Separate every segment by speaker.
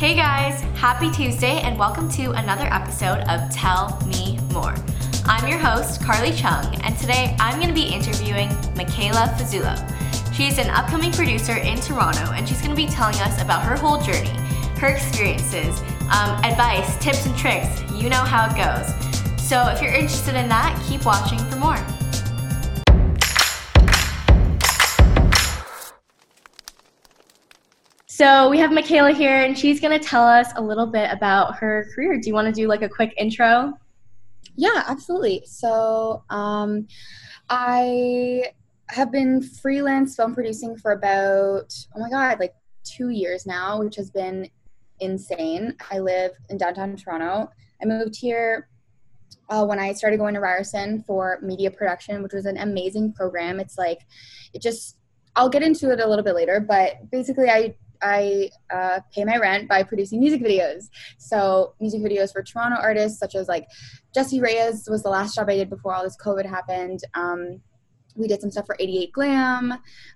Speaker 1: Hey guys, happy Tuesday and welcome to another episode of Tell Me More. I'm your host, Carly Chung, and today I'm going to be interviewing Michaela Fazzullo. She is an upcoming producer in Toronto and she's going to be telling us about her whole journey, her experiences, um, advice, tips, and tricks. You know how it goes. So if you're interested in that, keep watching for more. So we have Michaela here, and she's going to tell us a little bit about her career. Do you want to do like a quick intro?
Speaker 2: Yeah, absolutely. So um, I have been freelance film producing for about, oh my God, like two years now, which has been insane. I live in downtown Toronto. I moved here uh, when I started going to Ryerson for media production, which was an amazing program. It's like, it just, I'll get into it a little bit later, but basically, I I uh, pay my rent by producing music videos. So music videos for Toronto artists such as like Jessie Reyez was the last job I did before all this COVID happened. Um, we did some stuff for 88 Glam,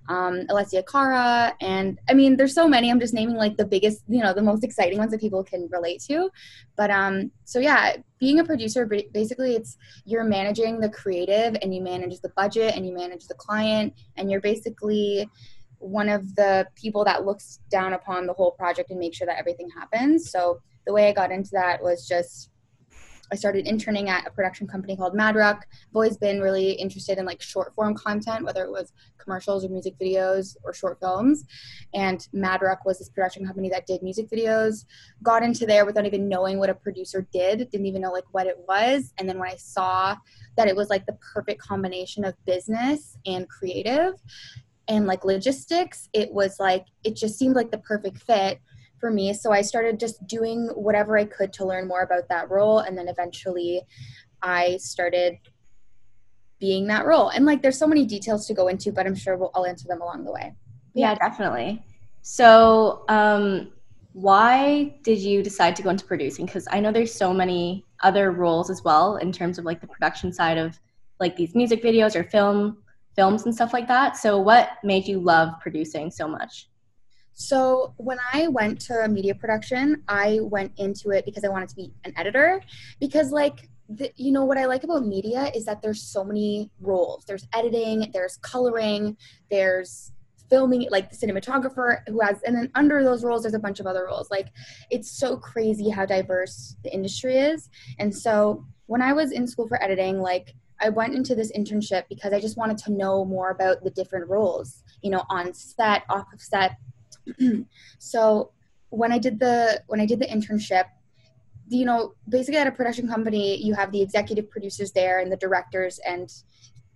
Speaker 2: um, Alessia Cara, and I mean, there's so many. I'm just naming like the biggest, you know, the most exciting ones that people can relate to. But um, so yeah, being a producer, basically, it's you're managing the creative and you manage the budget and you manage the client, and you're basically one of the people that looks down upon the whole project and make sure that everything happens. So the way I got into that was just I started interning at a production company called Madruck. I've always been really interested in like short form content, whether it was commercials or music videos or short films. And Madruck was this production company that did music videos. Got into there without even knowing what a producer did, didn't even know like what it was. And then when I saw that it was like the perfect combination of business and creative, and like logistics, it was like, it just seemed like the perfect fit for me. So I started just doing whatever I could to learn more about that role. And then eventually I started being that role. And like, there's so many details to go into, but I'm sure we'll, I'll answer them along the way.
Speaker 1: Yeah, yeah definitely. So, um, why did you decide to go into producing? Because I know there's so many other roles as well in terms of like the production side of like these music videos or film films and stuff like that. So, what made you love producing so much?
Speaker 2: So, when I went to media production, I went into it because I wanted to be an editor. Because, like, the, you know, what I like about media is that there's so many roles there's editing, there's coloring, there's filming like the cinematographer who has and then under those roles there's a bunch of other roles like it's so crazy how diverse the industry is and so when i was in school for editing like I went into this internship because I just wanted to know more about the different roles, you know, on set, off of set. so when I did the when I did the internship, you know, basically at a production company, you have the executive producers there and the directors and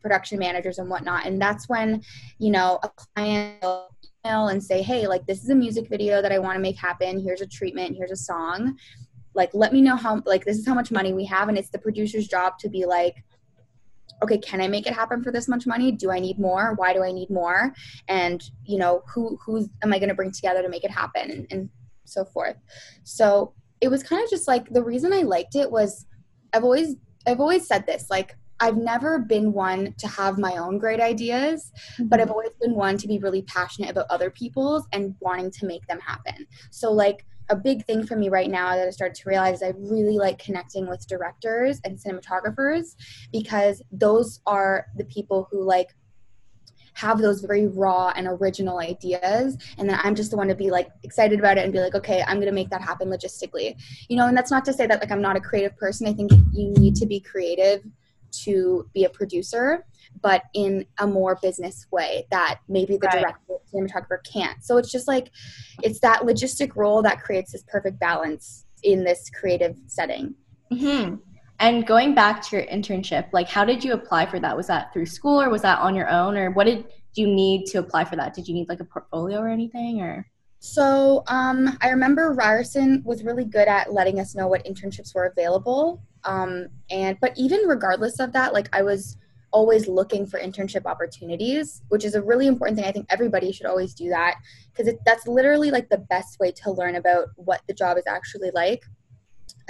Speaker 2: production managers and whatnot. And that's when, you know, a client will email and say, hey, like this is a music video that I want to make happen. Here's a treatment, here's a song. Like, let me know how like this is how much money we have. And it's the producer's job to be like, okay can i make it happen for this much money? Do i need more? Why do i need more? And you know who who am i going to bring together to make it happen? And, and so forth. So it was kind of just like the reason i liked it was i've always i've always said this like I've never been one to have my own great ideas, mm-hmm. but I've always been one to be really passionate about other people's and wanting to make them happen. So, like, a big thing for me right now that I started to realize I really like connecting with directors and cinematographers because those are the people who like have those very raw and original ideas and then i'm just the one to be like excited about it and be like okay i'm going to make that happen logistically. You know and that's not to say that like i'm not a creative person. I think you need to be creative to be a producer but in a more business way that maybe the right. director cinematographer can't. So it's just like it's that logistic role that creates this perfect balance in this creative setting.
Speaker 1: Mm-hmm. And going back to your internship, like how did you apply for that? Was that through school or was that on your own or what did you need to apply for that? Did you need like a portfolio or anything or?
Speaker 2: So um, I remember Ryerson was really good at letting us know what internships were available. Um, and but even regardless of that, like I was always looking for internship opportunities, which is a really important thing. I think everybody should always do that because that's literally like the best way to learn about what the job is actually like.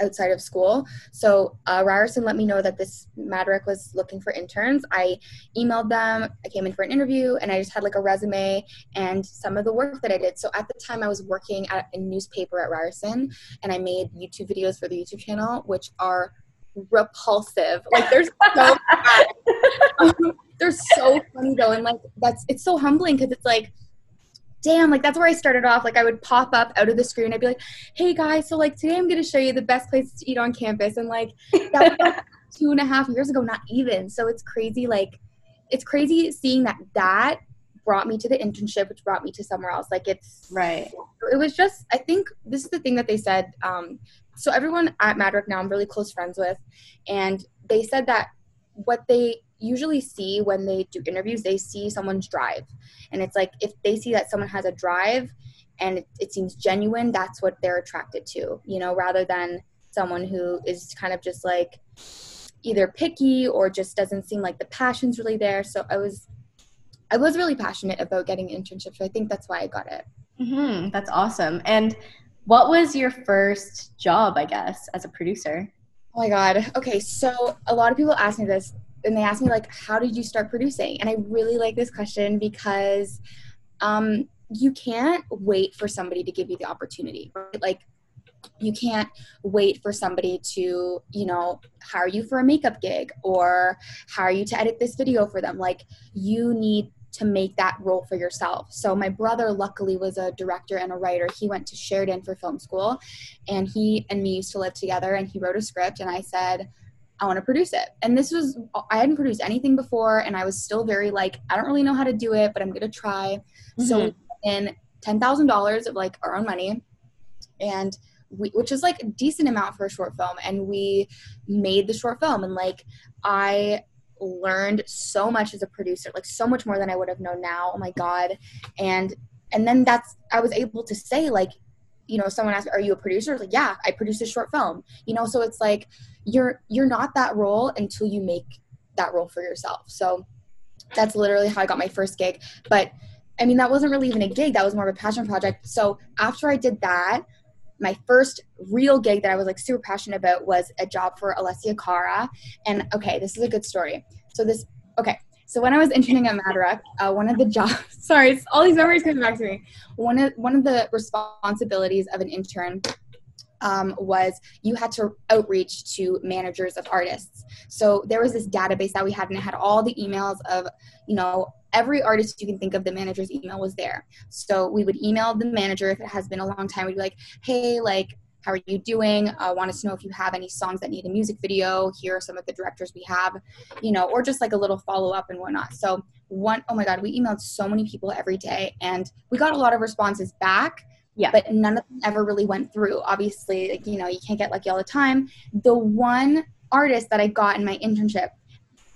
Speaker 2: outside of school. So uh, Ryerson let me know that this Madarich was looking for interns. I emailed them. I came in for an interview, and I just had like a resume and some of the work that I did. So at the time, I was working at a newspaper at Ryerson, and I made YouTube videos for the YouTube channel, which are repulsive. Like they're so they're so funny though, and like that's it's so humbling because it's like damn, like that's where I started off. Like I would pop up out of the screen. I'd be like, hey guys, so like today I'm going to show you the best places to eat on campus. And like that was like two and a half years ago, not even. So it's crazy. Like it's crazy seeing that that brought me to the internship, which brought me to somewhere else. Like it's
Speaker 1: right.
Speaker 2: It was just, I think this is the thing that they said. Um, so everyone at Madarich now I'm really close friends with, and they said that what they usually see when they do interviews, they see someone's drive. And it's like if they see that someone has a drive and it, it, seems genuine, that's what they're attracted to, you know, rather than someone who is kind of just like either picky or just doesn't seem like the passion's really there. So I was I was really passionate about getting internships. So I think that's why I got it.
Speaker 1: Mm-hmm. That's awesome. And what was your first job, I guess, as a producer?
Speaker 2: Oh my God. Okay. So a lot of people ask me this and they ask me like how did you start producing and i really like this question because um, you can't wait for somebody to give you the opportunity right? like you can't wait for somebody to you know hire you for a makeup gig or hire you to edit this video for them like you need to make that role for yourself. So my brother luckily was a director and a writer. He went to Sheridan for film school and he and me used to live together and he wrote a script and I said, I want to produce it. And this was, I hadn't produced anything before, and I was still very like, I don't really know how to do it, but I'm going to try. Mm-hmm. So, in $10,000 of like our own money, and we, which is like a decent amount for a short film. And we made the short film, and like, I learned so much as a producer, like so much more than I would have known now. Oh my God. And, and then that's, I was able to say, like, you know, someone asked, "Are you a producer?" like, "Yeah, I produce a short film." You know, so it's like you're you're not that role until you make that role for yourself. So that's literally how I got my first gig. But I mean, that wasn't really even a gig. That was more of a passion project. So after I did that, my first real gig that I was like super passionate about was a job for Alessia Cara. And okay, this is a good story. So this okay. So when I was interning at Madarich, uh, one of the jobs, sorry, all these memories coming back to me. One of one of the responsibilities of an intern um, was you had to outreach to managers of artists. So there was this database that we had, and it had all the emails of, you know, every artist you can think of. The manager's email was there. So we would email the manager if it has been a long time. We'd be like, hey, like how are you doing? I uh, want us to know if you have any songs that need a music video. Here are some of the directors we have, you know, or just like a little follow up and whatnot. So, one, oh my God, we emailed so many people every day and we got a lot of responses back. Yeah. But none of them ever really went through. Obviously, like, you know, you can't get lucky all the time. The one artist that I got in my internship,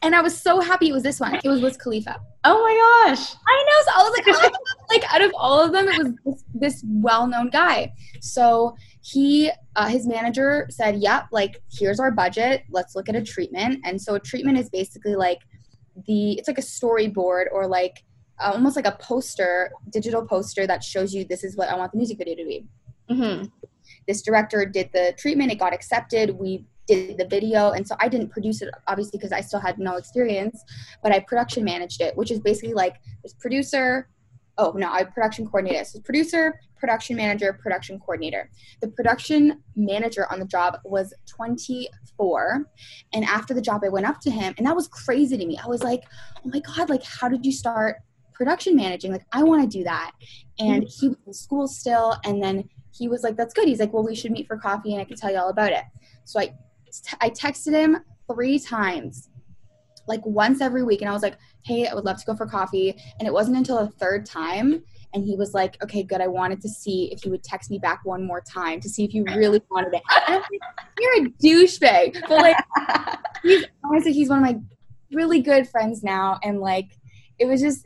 Speaker 2: and I was so happy it was this one. It was Wiz Khalifa.
Speaker 1: Oh my gosh.
Speaker 2: I know. So I was like, oh, like out of all of them, it was this, this well-known guy. So he, uh, his manager said, "Yep, like here's our budget. Let's look at a treatment." And so a treatment is basically like the, it's like a storyboard or like uh, almost like a poster, digital poster that shows you this is what I want the music video to be. Mm-hmm. This director did the treatment. It got accepted. We did the video and so i didn't produce it obviously because i still had no experience but i production managed it which is basically like this producer oh no i production coordinator so producer production manager production coordinator. The production manager on the job was 24 and after the job i went up to him and that was crazy to me. I was like oh my god like how did you start production managing? Like i want to do that. And mm-hmm. he was in school still and then he was like that's good. He's like well we should meet for coffee and i can tell you all about it. So i I texted him three times, like once every week, and I was like, "Hey, I would love to go for coffee." And it wasn't until the third time, and he was like, "Okay, good. I wanted to see if you would text me back one more time to see if you really wanted it." Like, You're a douchebag, but like, he's honestly he's one of my really good friends now, and like, it was just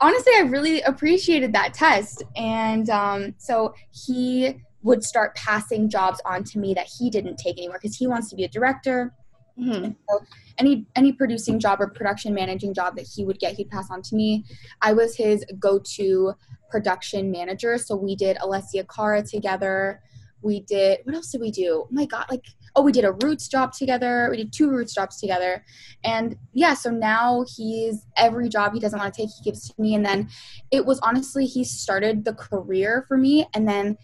Speaker 2: honestly, I really appreciated that test. And um, so he would start passing jobs on to me that he didn't take anymore because he wants to be a director. Mm-hmm. So any any producing job or production managing job that he would get, he'd pass on to me. I was his go-to production manager. So we did Alessia Cara together. we did what else did we do oh my god like oh we did a roots job together we did two roots jobs together and yeah so now he's every job he doesn't want to take he gives to me and then it was honestly he started the career for me and then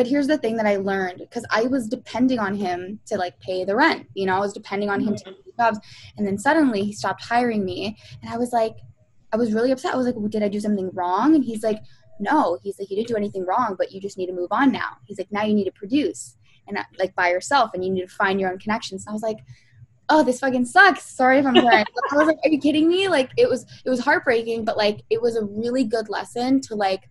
Speaker 2: but here's the thing that i learned because i was depending on him to like pay the rent you know i was depending on him to do jobs. And then suddenly he stopped hiring me and i was like i was really upset. I was like well, did i do something wrong? And he's like no. He's like you didn't do anything wrong but you just need to move on now. He's like now you need to produce and uh, like by yourself and you need to find your own connections. And i was like oh this fucking sucks. Sorry if i'm crying i was like are you kidding me? Like it was it was heartbreaking but like it was a really good lesson to like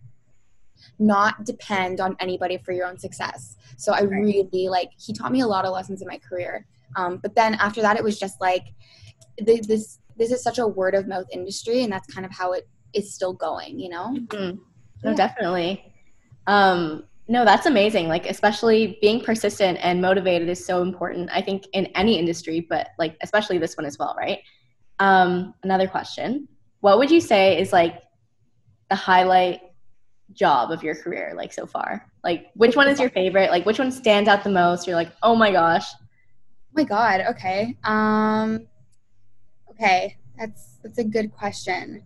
Speaker 2: not depend on anybody for your own success so i really like he taught me a lot of lessons in my career um, but then after that it was just like this this is such a word of mouth industry and that's kind of how it is still going you know
Speaker 1: mm-hmm. No, yeah. definitely. Um, no, that's amazing. Like, especially being persistent and motivated is so important. I think in any industry, but like especially this one as well, right? Um, another question: What would you say is like the highlight job of your career, like so far? Like, which one is your favorite? Like, which one stands out the most? You're like, oh my gosh. Oh
Speaker 2: my God. Okay. Um. Okay, that's that's a good question.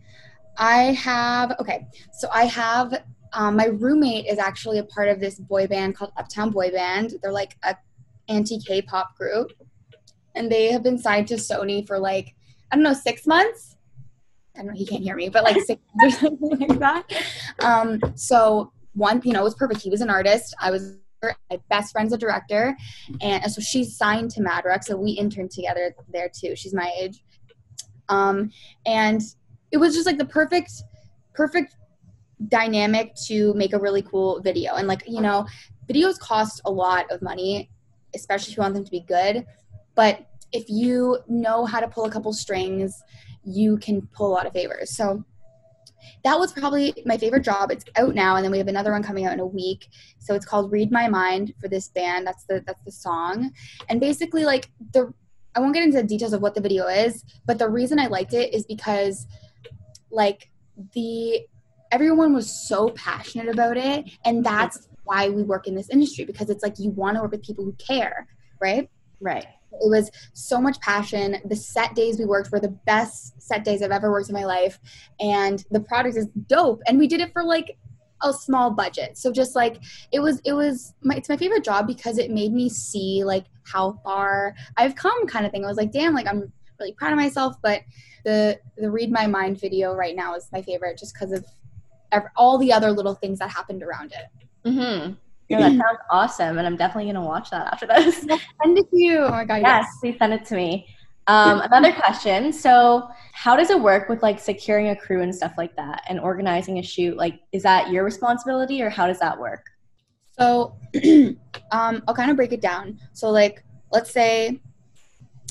Speaker 2: I have, okay, so I have, um, my roommate is actually a part of this boy band called Uptown Boy Band. They're like a anti K pop group. And they have been signed to Sony for like, I don't know, six months. I don't know, he can't hear me, but like six or something like that. Um, so one, you know, it was perfect. He was an artist. I was my best friend's a director, and so she's signed to Mad Rock, so we interned together there too. She's my age, um, and it was just like the perfect perfect dynamic to make a really cool video and like you know videos cost a lot of money especially if you want them to be good but if you know how to pull a couple strings you can pull a lot of favors. So that was probably my favorite job. It's out now and then we have another one coming out in a week. So it's called read my mind for this band. That's the that's the song. And basically like the i won't get into the details of what the video is but the reason i liked it is because like the everyone was so passionate about it and that's why we work in this industry because it's like you want to work with people who care right?
Speaker 1: Right
Speaker 2: it was so much passion. The set days we worked were the best set days i've ever worked in my life. And the product is dope. And we did it for like a small budget. So just like it was it was my it's my favorite job because it made me see like how far i've come kind of thing. I was like damn like i'm really proud of myself. But the the read my mind video right now is my favorite just because of all the other little things that happened around it.
Speaker 1: Mm-hmm. Yeah, that sounds awesome, and I'm definitely gonna watch that after this.
Speaker 2: send it to you. Oh my god.
Speaker 1: Yes, yes. please send it to me. Um, another question. So, how does it work with like securing a crew and stuff like that, and organizing a shoot? Like, is that your responsibility, or how does that work?
Speaker 2: So, um, I'll kind of break it down. So, like, let's say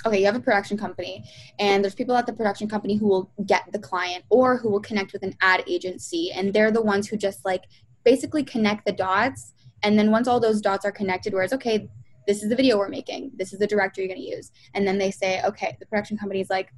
Speaker 2: okay, you have a production company, and there's people at the production company who will get the client or who will connect with an ad agency, and they're the ones who just like basically connect the dots. And then once all those dots are connected, where it's okay, this is the video we're making, this is the director you're going to use, and then they say, okay, the production company is like,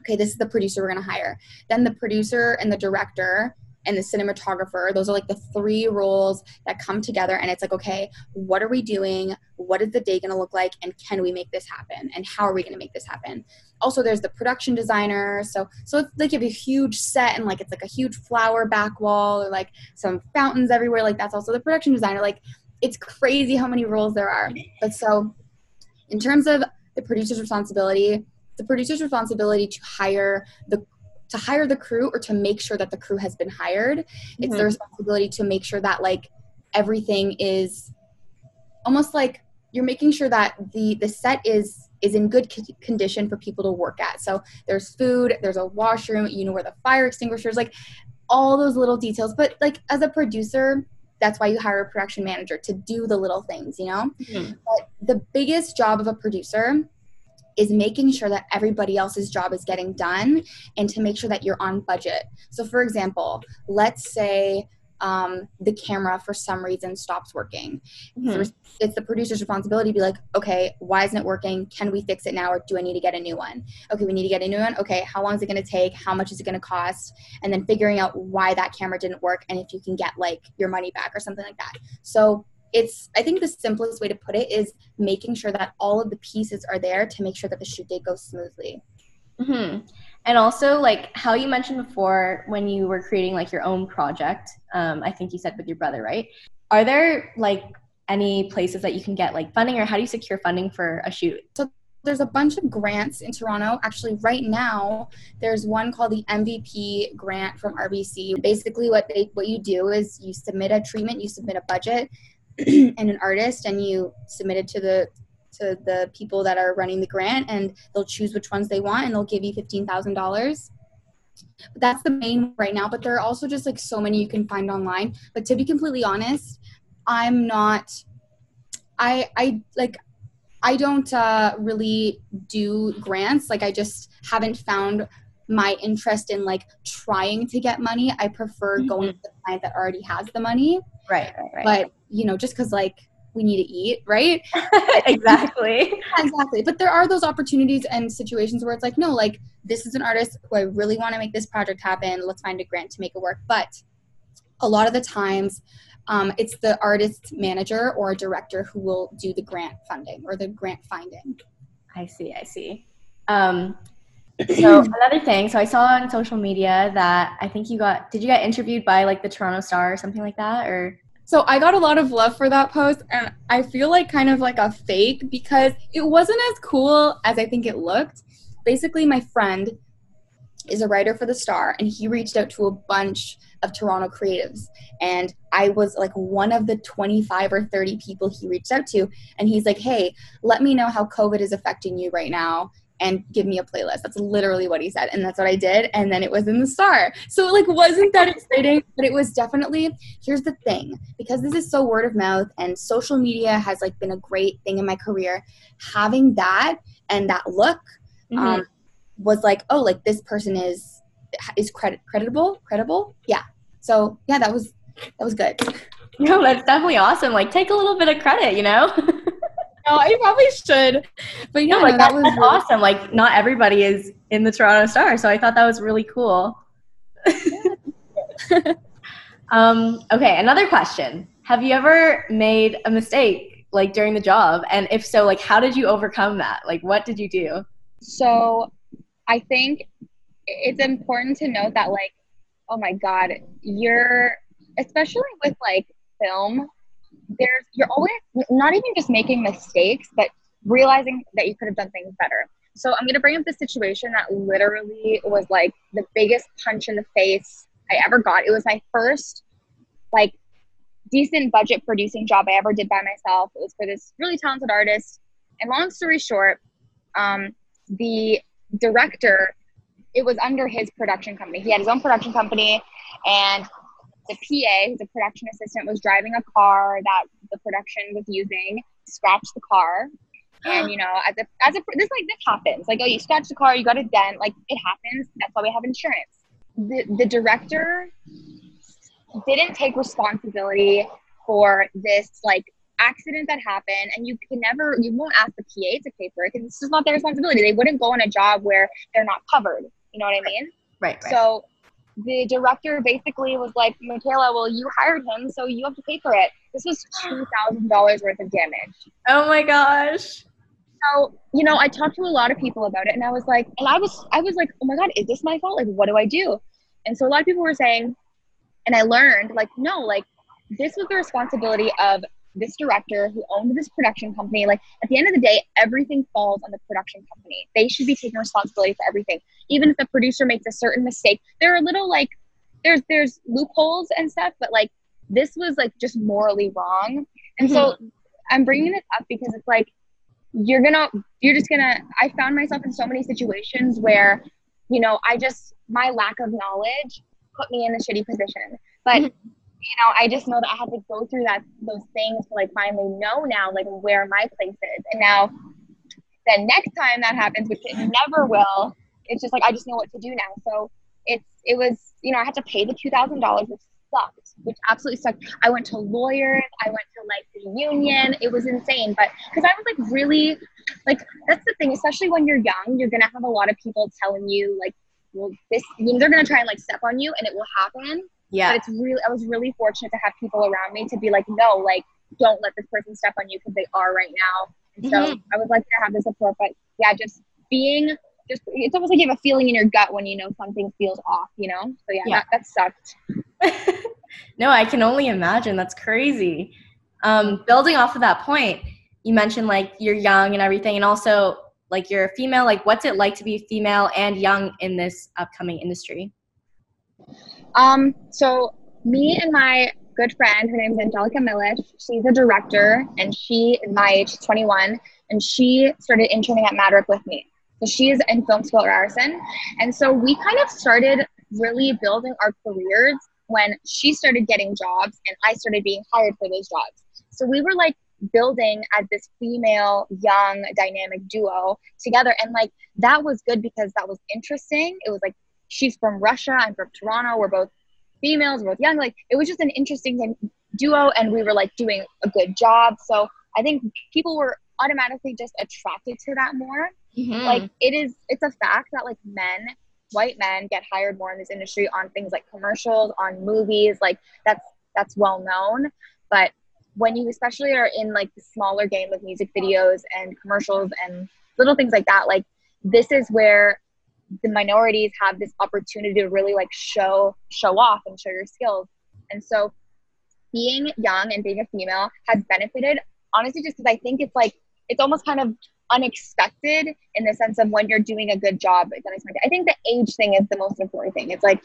Speaker 2: okay, this is the producer we're going to hire. Then the producer and the director and the cinematographer. Those are like the three roles that come together. And it's like, okay, what are we doing? What is the day going to look like? And can we make this happen? And how are we going to make this happen? Also, there's the production designer. So, so it's like you have a huge set and like it's like a huge flower back wall or like some fountains everywhere. Like that's also the production designer. Like it's crazy how many roles there are. But so, in terms of the producer's responsibility, the producer's responsibility to hire the to hire the crew or to make sure that the crew has been hired. Mm-hmm. It's the responsibility to make sure that like everything is almost like you're making sure that the the set is is in good condition for people to work at. So there's food, there's a washroom, you know where the fire extinguishers, like all those little details. But like as a producer, that's why you hire a production manager to do the little things, you know? Mm-hmm. But the biggest job of a producer is making sure that everybody else's job is getting done and to make sure that you're on budget. So, for example, let's say um, the camera for some reason stops working. Mm-hmm. It's the producer's responsibility to be like, okay, why isn't it working? Can we fix it now or do I need to get a new one? Okay, we need to get a new one. Okay, how long is it going to take? How much is it going to cost? And then figuring out why that camera didn't work and if you can get like your money back or something like that. So, it's i think the simplest way to put it is making sure that all of the pieces are there to make sure that the shoot day goes smoothly
Speaker 1: mm-hmm. and also like how you mentioned before when you were creating like your own project um, i think you said with your brother right are there like any places that you can get like funding or how do you secure funding for a shoot
Speaker 2: so there's a bunch of grants in Toronto. Actually, right now, there's one called the MVP grant from RBC. Basically, what they what you do is you submit a treatment, you submit a budget, and an artist, and you submit it to the to the people that are running the grant, and they'll choose which ones they want, and they'll give you fifteen thousand dollars. That's the main right now, but there are also just like so many you can find online. But to be completely honest, I'm not. I I like I don't uh, really do grants. Like I just haven't found my interest in like trying to get money. I prefer mm-hmm. going to the client that already has the money.
Speaker 1: Right, right, right.
Speaker 2: But you know, just because like we need to eat, right?
Speaker 1: exactly.
Speaker 2: exactly. But there are those opportunities and situations where it's like, no, like this is an artist who I really want to make this project happen. Let's find a grant to make it work. But a lot of the times um, it's the artist manager or director who will do the grant funding or the grant finding.
Speaker 1: I see, I see. Um, so another thing, so I saw on social media that I think you got, did you get interviewed by like the Toronto Star or something like that, or?
Speaker 2: So I got a lot of love for that post, and I feel like kind of like a fake because it wasn't as cool as I think it looked. Basically, my friend is a writer for the Star, and he reached out to a bunch of Toronto creatives. And I was like one of the 25 or 30 people he reached out to. And he's like, hey, let me know how COVID is affecting you right now and give me a playlist. That's literally what he said. And that's what I did. And then it was in the star. So it like wasn't that exciting, but it was definitely here's the thing, because this is so word of mouth and social media has like been a great thing in my career. Having that and that look mm-hmm. um, was like, oh, like this person is is credit creditable credible yeah so yeah that was that was good
Speaker 1: no that's definitely awesome like take a little bit of credit you know
Speaker 2: no i probably should. But yeah no,
Speaker 1: like
Speaker 2: no,
Speaker 1: that was really- awesome. Like not everybody is in the toronto star so i thought that was really cool. Um, okay another question. Have you ever made a mistake like during the job? And if so like how did you overcome that? Like what did you do?
Speaker 2: So i think it's important to note that like oh my god you're especially with like film there's you're always not even just making mistakes but realizing that you could have done things better. So i'm to bring up the situation that literally was like the biggest punch in the face i ever got. It was my first like decent budget producing job i ever did by myself. It was for this really talented artist. And long story short um, the director it was under his production company. He had his own production company, and the PA, the production assistant, was driving a car that the production was using, scratched the car. And you know, as a as a this like this happens. Like, oh, you scratched the car, you got a dent. Like it happens. That's why we have insurance. The the director didn't take responsibility for this like accident that happened and you can never you won't ask the pa to pay for it because it's just not their responsibility they wouldn't go on a job where they're not covered you know what I mean?
Speaker 1: Right. right.
Speaker 2: So the director basically was like, Michaela, well, you hired him, so you have to pay for it. This was two thousand dollars worth of damage.
Speaker 1: Oh my gosh.
Speaker 2: So you know, I talked to a lot of people about it, and I was like, and I was, I was like, oh my god, is this my fault? Like, what do I do? And so a lot of people were saying, and I learned, like, no, like this was the responsibility of this director who owned this production company like at the end of the day everything falls on the production company. They should be taking responsibility for everything. Even if the producer makes a certain mistake there are little like there's there's loopholes and stuff but like this was like just morally wrong. And mm-hmm. so i'm bringing this up because it's like you're gonna you're just gonna i found myself in so many situations where you know i just my lack of knowledge put me in a shitty position. But mm-hmm you know, I just know that I had to go through that those things to like finally know now like where my place is. And now the next time that happens, which it never will, it's just like I just know what to do now. So it's it was, you know, I had to pay the two thousand dollars, which sucked, which absolutely sucked. I went to lawyers, I went to like the union. It was insane. But because I was like really like that's the thing, especially when you're young, you're gonna have a lot of people telling you like, well, this they're gonna try and like step on you and it will happen
Speaker 1: yeah.
Speaker 2: But it's really, I was really fortunate to have people around me to be like, no, like, don't let this person step on you because they are right now. And so mm-hmm. I was lucky to have the support, but yeah, just being just it's almost like you have a feeling in your gut when you know something feels off, you know? So yeah, yeah. That, that
Speaker 1: sucked. no, I can only imagine. That's crazy. Um, building off of that point, you mentioned like you're young and everything, and also like you're a female. Like, what's it like to be female and young in this upcoming industry?
Speaker 2: Um, so me and my good friend, her name is Angelica Milish. She's a director, and she is my age, 21, and she started interning at Madrick with me. So she's in film school at Ryerson. And so we kind of started really building our careers when she started getting jobs and I started being hired for those jobs. So we were like building as this female, young, dynamic duo together. And like that was good because that was interesting. It was like she's from Russia, I'm from Toronto. We're both females, we're both young. Like it was just an interesting duo and we were like doing a good job. So I think people were automatically just attracted to that more. Mm-hmm. Like it is, it's a fact that like men, white men, get hired more in this industry on things like commercials, on movies. Like that's that's well known. But when you especially are in like the smaller game of music videos and commercials and little things like that, like this is where the minorities have this opportunity to really like show show off and show your skills. And so being young and being a female has benefited honestly just because I think it's like it's almost kind of unexpected in the sense of when you're doing a good job. I think the age thing is the most important thing. It's like,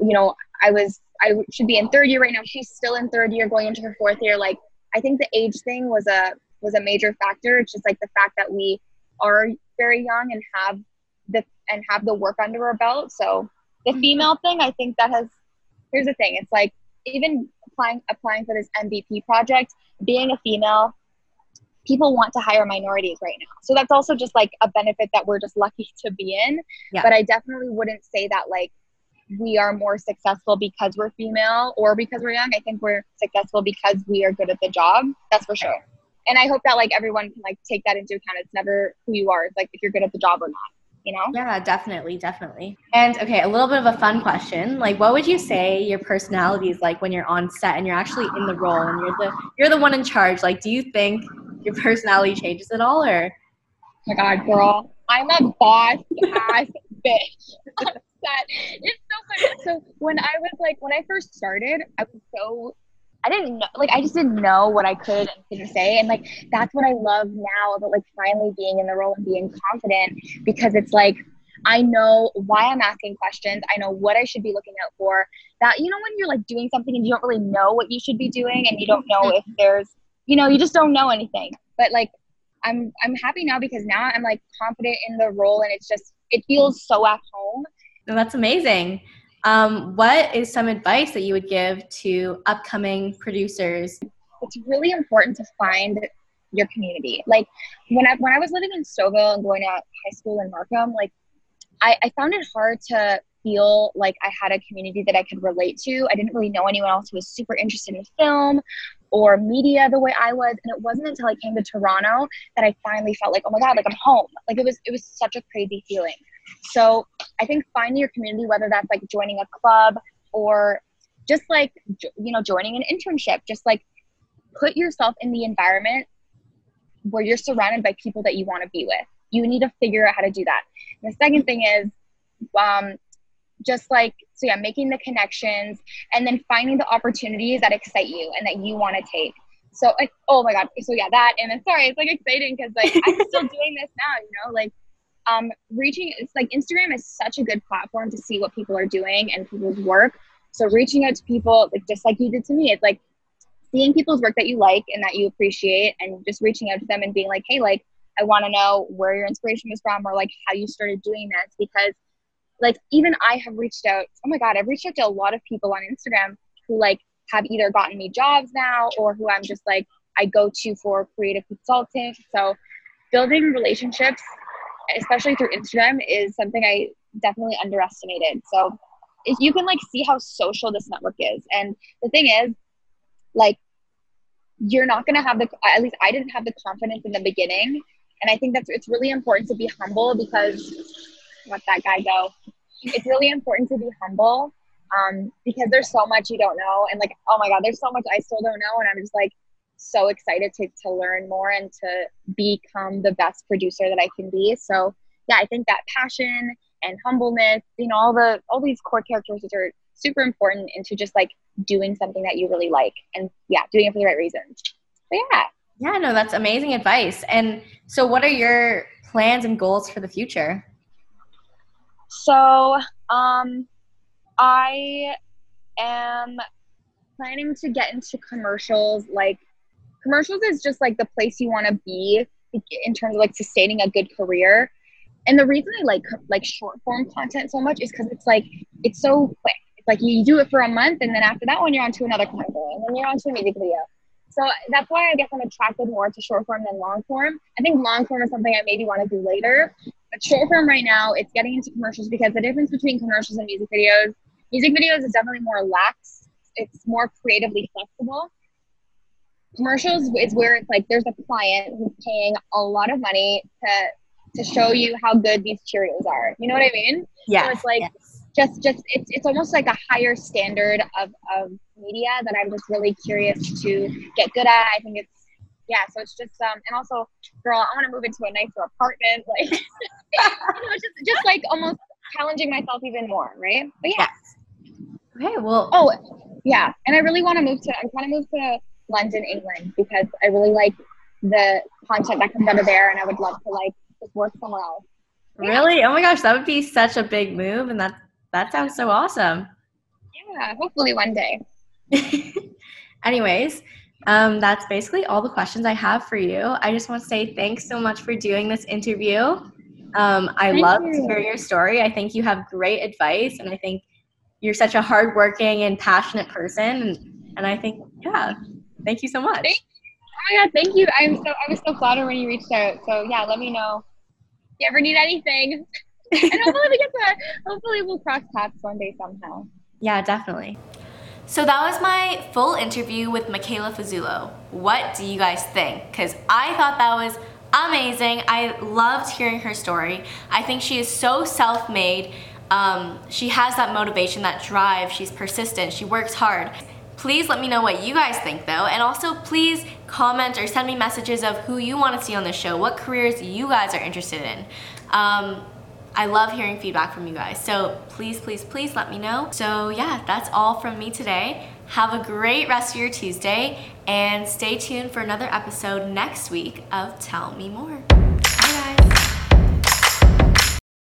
Speaker 2: you know, I was, I should be in third year right now. She's still in third year, going into her fourth year. Like, I think the age thing was a was a major factor. It's just like the fact that we are very young and have the and have the work under our belt. So the mm-hmm. female thing, I think that has. Here's the thing. It's like even applying applying for this MVP project, being a female people want to hire minorities right now. So that's also just like a benefit that we're just lucky to be in. Yeah. But I definitely wouldn't say that like we are more successful because we're female or because we're young. I think we're successful because we are good at the job. That's for sure. And I hope that like everyone can like take that into account. It's never who you are. It's like if you're good at the job or not. You know?
Speaker 1: Yeah, definitely, definitely. And okay, a little bit of a fun question. Like what would you say your personality is like when you're on set and you're actually in the role and you're the you're the one in charge? Like do you think your personality changes at all or
Speaker 2: oh my god girl i'm a boss ass bitch it's so funny so when i was like when i first started i was so I didn't know, like, I just didn't know what I could and couldn't say. And, like, that's what I love now about, like, finally being in the role and being confident because it's like, I know why I'm asking questions. I know what I should be looking out for. That, you know, when you're, like, doing something and you don't really know what you should be doing and you don't know if mm-hmm. there's you know, you just don't know anything. But like I'm I'm happy now because now I'm like confident in the role and it's just it feels so at home.
Speaker 1: That's amazing. Um, what is some advice that you would give to upcoming producers?
Speaker 2: It's really important to find your community. Like when I when I was living in Stouffville and going to high school in Markham, like I, I found it hard to feel like I had a community that I could relate to. I didn't really know anyone else who was super interested in film or media the way I was. And it wasn't until I came to Toronto that I finally felt like, oh my God, like I'm home. Like it was it was such a crazy feeling. So I think finding your community, whether that's like joining a club or just like you know, joining an internship, just like put yourself in the environment where you're surrounded by people that you want to be with. You need to figure out how to do that. And the second thing is um, just like so yeah making the connections and then finding the opportunities that excite you and that you want to take so oh my god so yeah that and then sorry it's like exciting because like i'm still doing this now you know like um reaching it's like instagram is such a good platform to see what people are doing and people's work so reaching out to people like just like you did to me it's like seeing people's work that you like and that you appreciate and just reaching out to them and being like hey like i want to know where your inspiration was from or like how you started doing this because like even I have reached out. Oh my god, I've reached out to a lot of people on Instagram who like have either gotten me jobs now or who I'm just like I go to for creative consulting. So building relationships, especially through Instagram, is something I definitely underestimated. So if you can like see how social this network is, and the thing is, like you're not gonna have the at least I didn't have the confidence in the beginning, and I think that's it's really important to be humble because let that guy go. It's really important to be humble um, because there's so much you don't know. And like, oh my God, there's so much I still don't know. And I'm just like, so excited to, to learn more and to become the best producer that I can be. So yeah, I think that passion and humbleness, you know, all the all these core characteristics are super important into just like doing something that you really like and yeah, doing it for the right reasons. Yeah.
Speaker 1: Yeah, no, that's amazing advice. And so what are your plans and goals for the future?
Speaker 2: So, um I am planning to get into commercials like commercials is just like the place you want to be in terms of like sustaining a good career. And the reason i like like short form content so much is because it's like it's so quick. It's like you do it for a month and then after that one you're on to another commercial and then you're on to a music video. So that's why i guess i'm attracted more to short form than long form. I think long form is something i maybe want to do later. But short form right now it's getting into commercials because the difference between commercials and music videos music videos is definitely more lax. It's more creatively flexible commercials is where it's like there's a client who's paying a lot of money to to show you how good these Cheerios are. You know what I mean?
Speaker 1: Yeah.
Speaker 2: So it's like yes. just just it's it's almost like a higher standard of of media that I'm just really curious to get good at. I think it's yeah, so it's just um and also girl, I want to move into a nicer apartment, like you know, just just like almost challenging myself even more, right? But yeah.
Speaker 1: Yes. Okay, well
Speaker 2: oh yeah. And I really want to move to I'm trying to move to London, England, because I really like the content that comes out of there, and I would love to like just work somewhere else.
Speaker 1: Really? Oh my gosh, that would be such a big move, and that that sounds so awesome.
Speaker 2: Yeah, hopefully one day.
Speaker 1: Anyways, um, that's basically all the questions I have for you. I just want to say thanks so much for doing this interview. Um, I love to hear your story. I think you have great advice, and I think you're such a hardworking and passionate person. And, and I think, yeah, Thank you so much.
Speaker 2: Thank oh my god, thank you. I'm so I was so flattered when you reached out. So yeah, let me know if you ever need anything. and hopefully we get to hopefully we'll cross paths one day somehow.
Speaker 1: Yeah, definitely. So that was my full interview with Michaela Fazzullo. What do you guys think? Because I thought that was amazing. I loved hearing her story. I think she is so self made. Um, she has that motivation, that drive. She's persistent. She works hard. Please let me know what you guys think though, and also please comment or send me messages of who you want to see on the show, what careers you guys are interested in. Um, I love hearing feedback from you guys, so please, please, please let me know. So yeah, that's all from me today. Have a great rest of your Tuesday, and stay tuned for another episode next week of Tell Me More.